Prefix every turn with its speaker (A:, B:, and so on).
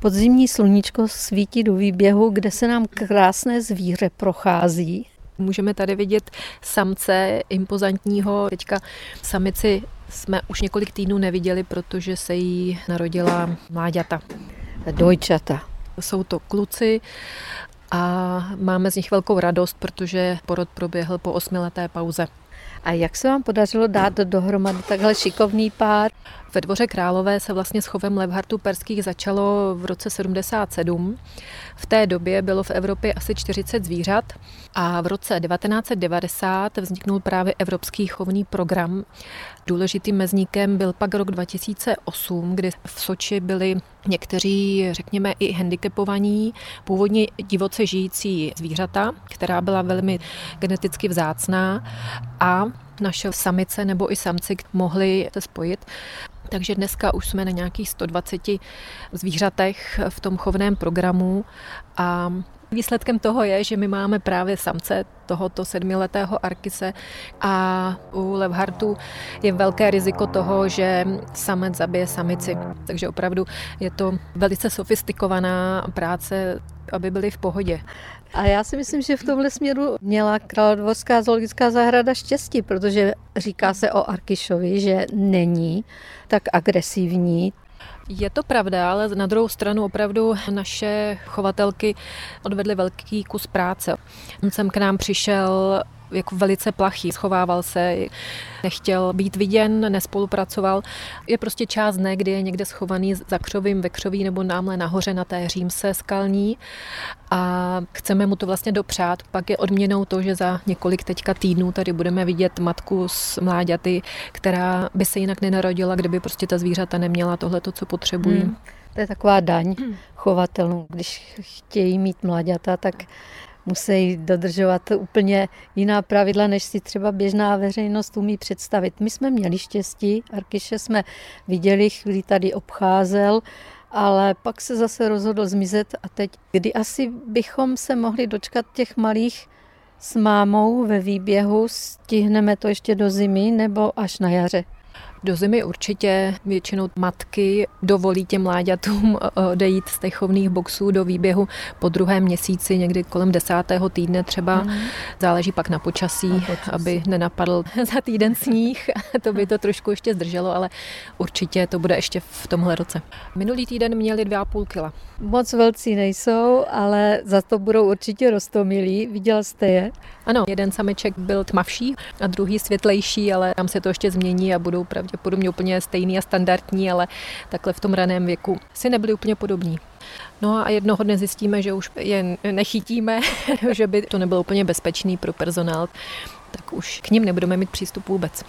A: Podzimní sluníčko svítí do výběhu, kde se nám krásné zvíře prochází.
B: Můžeme tady vidět samce impozantního. Teďka samici jsme už několik týdnů neviděli, protože se jí narodila mláďata.
A: Dojčata.
B: Jsou to kluci a máme z nich velkou radost, protože porod proběhl po osmileté pauze.
A: A jak se vám podařilo dát dohromady takhle šikovný pár?
B: Ve dvoře Králové se vlastně s chovem levhartů perských začalo v roce 77. V té době bylo v Evropě asi 40 zvířat a v roce 1990 vzniknul právě Evropský chovný program. Důležitým mezníkem byl pak rok 2008, kdy v Soči byli někteří, řekněme, i handicapovaní, původně divoce žijící zvířata, která byla velmi geneticky vzácná a naše samice nebo i samci mohli se spojit. Takže dneska už jsme na nějakých 120 zvířatech v tom chovném programu a Výsledkem toho je, že my máme právě samce tohoto sedmiletého arkise a u Levhartu je velké riziko toho, že samec zabije samici. Takže opravdu je to velice sofistikovaná práce, aby byli v pohodě.
A: A já si myslím, že v tomhle směru měla Královorská zoologická zahrada štěstí, protože říká se o Arkišovi, že není tak agresivní.
B: Je to pravda, ale na druhou stranu opravdu naše chovatelky odvedly velký kus práce. On k nám přišel jako velice plachý, schovával se, nechtěl být viděn, nespolupracoval. Je prostě část dne, kdy je někde schovaný za křovím, ve křoví nebo námhle nahoře na té římse skalní a chceme mu to vlastně dopřát. Pak je odměnou to, že za několik teďka týdnů tady budeme vidět matku s mláďaty, která by se jinak nenarodila, kdyby prostě ta zvířata neměla tohle, co potřebují. Hmm.
A: To je taková daň chovatelů. Když chtějí mít mláďata, tak musí dodržovat úplně jiná pravidla, než si třeba běžná veřejnost umí představit. My jsme měli štěstí, Arkiše jsme viděli, chvíli tady obcházel, ale pak se zase rozhodl zmizet a teď, kdy asi bychom se mohli dočkat těch malých s mámou ve výběhu, stihneme to ještě do zimy nebo až na jaře?
B: Do zimy určitě většinou matky dovolí těm mláďatům odejít z těch chovných boxů do výběhu po druhém měsíci, někdy kolem desátého týdne třeba. Mm. Záleží pak na počasí, na počasí, aby nenapadl za týden sníh. to by to trošku ještě zdrželo, ale určitě to bude ještě v tomhle roce. Minulý týden měli dvě a půl kila.
A: Moc velcí nejsou, ale za to budou určitě rostomilí. Viděl jste je?
B: Ano, jeden sameček byl tmavší a druhý světlejší, ale tam se to ještě změní a budou pravděpodobně úplně stejný a standardní, ale takhle v tom raném věku si nebyli úplně podobní. No a jednoho dne zjistíme, že už je nechytíme, že by to nebylo úplně bezpečný pro personál, tak už k ním nebudeme mít přístup vůbec.